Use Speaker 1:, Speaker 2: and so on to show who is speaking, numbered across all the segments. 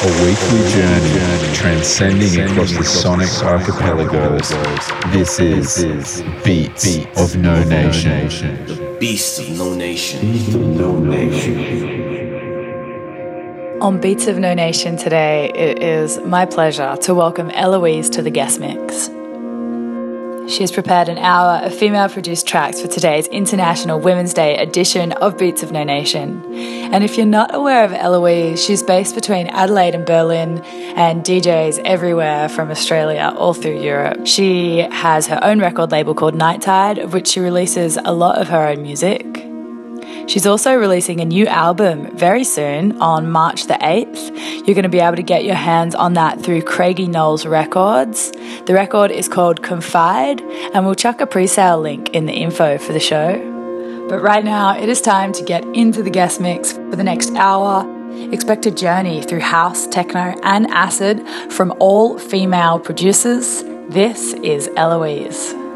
Speaker 1: A weekly journey transcending across the sonic archipelagos. This is Beats of No Nation.
Speaker 2: The Beast of No Nation.
Speaker 3: On Beats of No Nation today, it is my pleasure to welcome Eloise to the guest mix. She has prepared an hour of female produced tracks for today's International Women's Day edition of Beats of No Nation. And if you're not aware of Eloise, she's based between Adelaide and Berlin and DJs everywhere from Australia all through Europe. She has her own record label called Night Tide, of which she releases a lot of her own music. She's also releasing a new album very soon on March the 8th. You're going to be able to get your hands on that through Craigie Knowes Records. The record is called Confide, and we'll chuck a pre sale link in the info for the show. But right now, it is time to get into the guest mix for the next hour. Expect a journey through house, techno, and acid from all female producers. This is Eloise.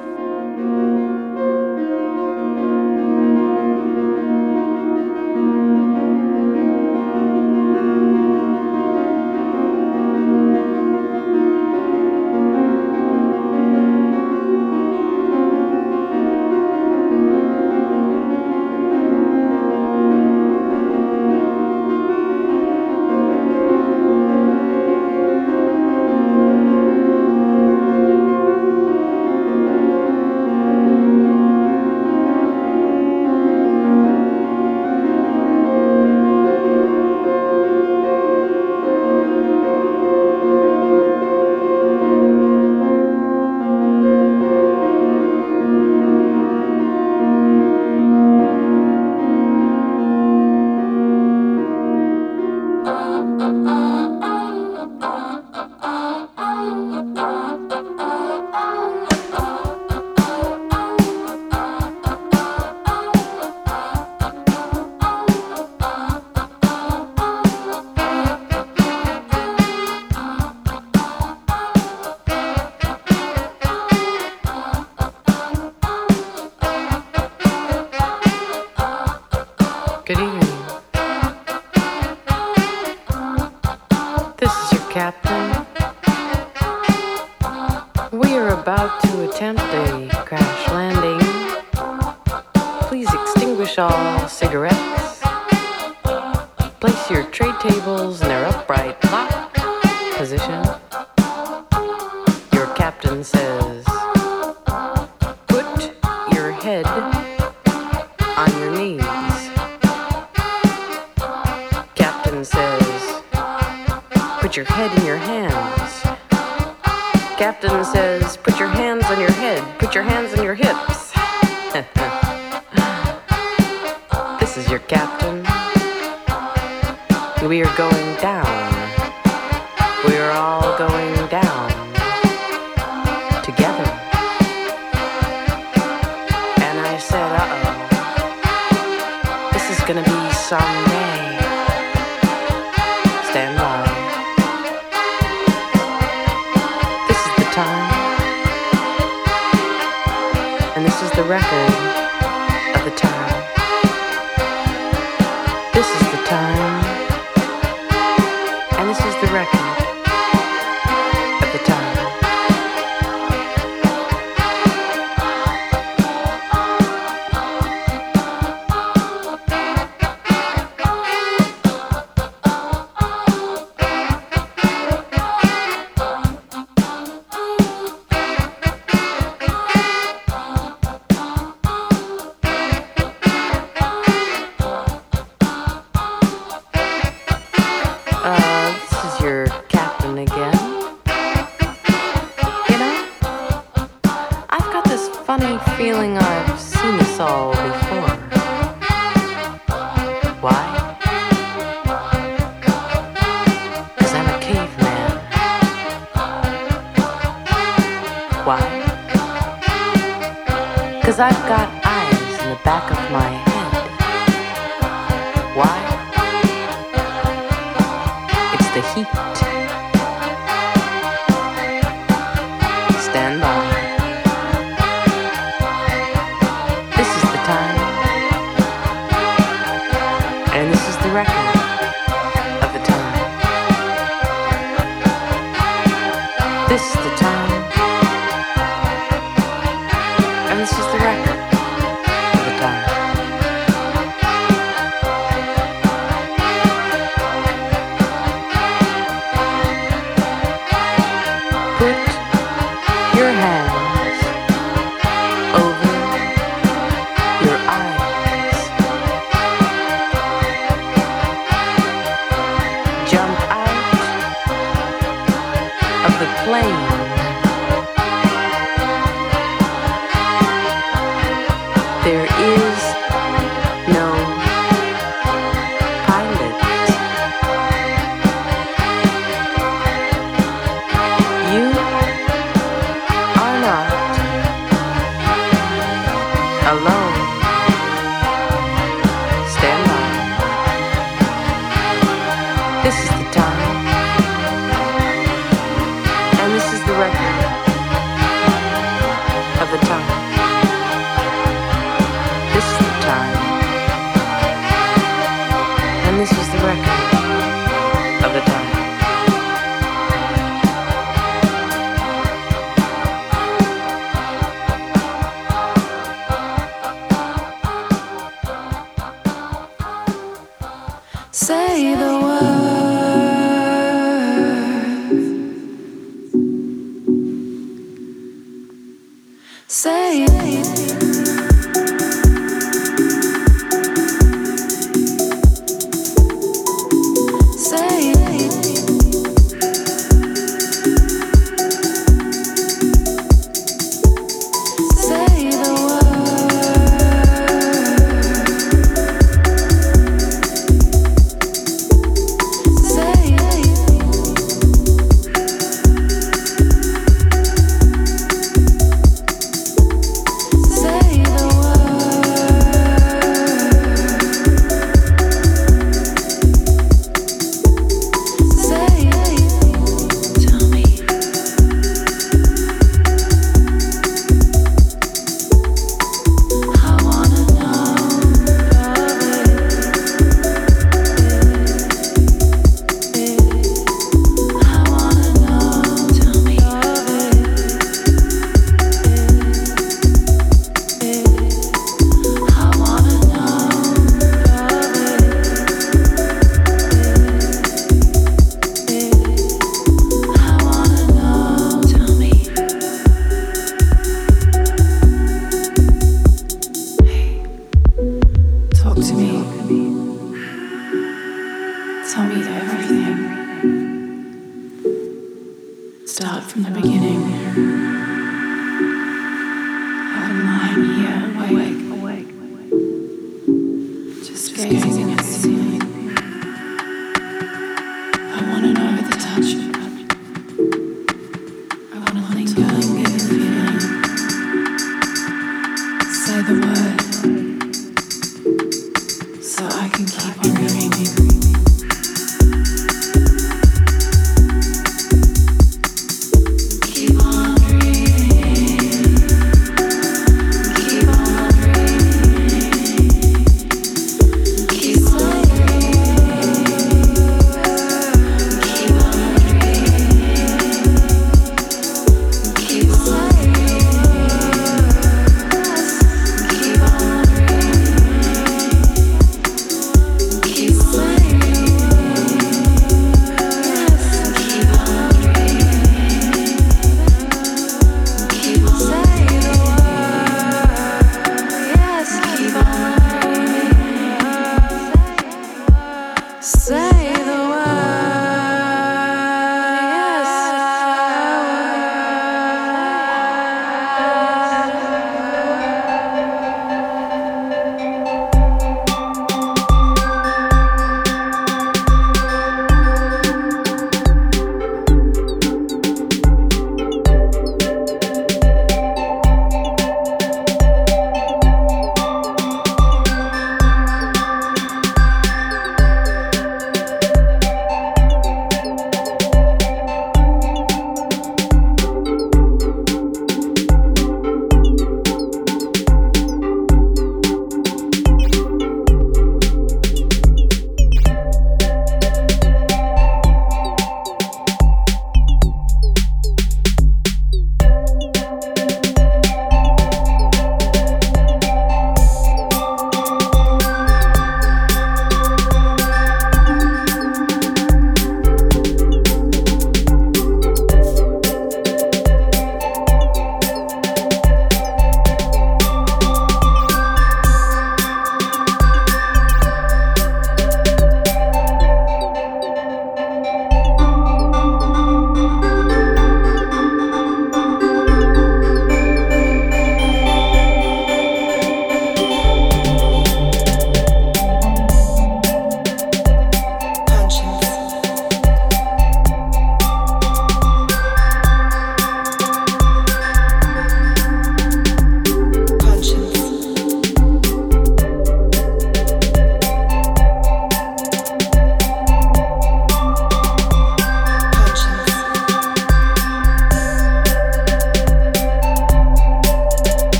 Speaker 4: funny feeling I've seen this all before. Why? Cause I'm a caveman. Why? Cause I've got eyes in the back of my head.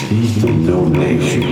Speaker 2: Nation. No Nation.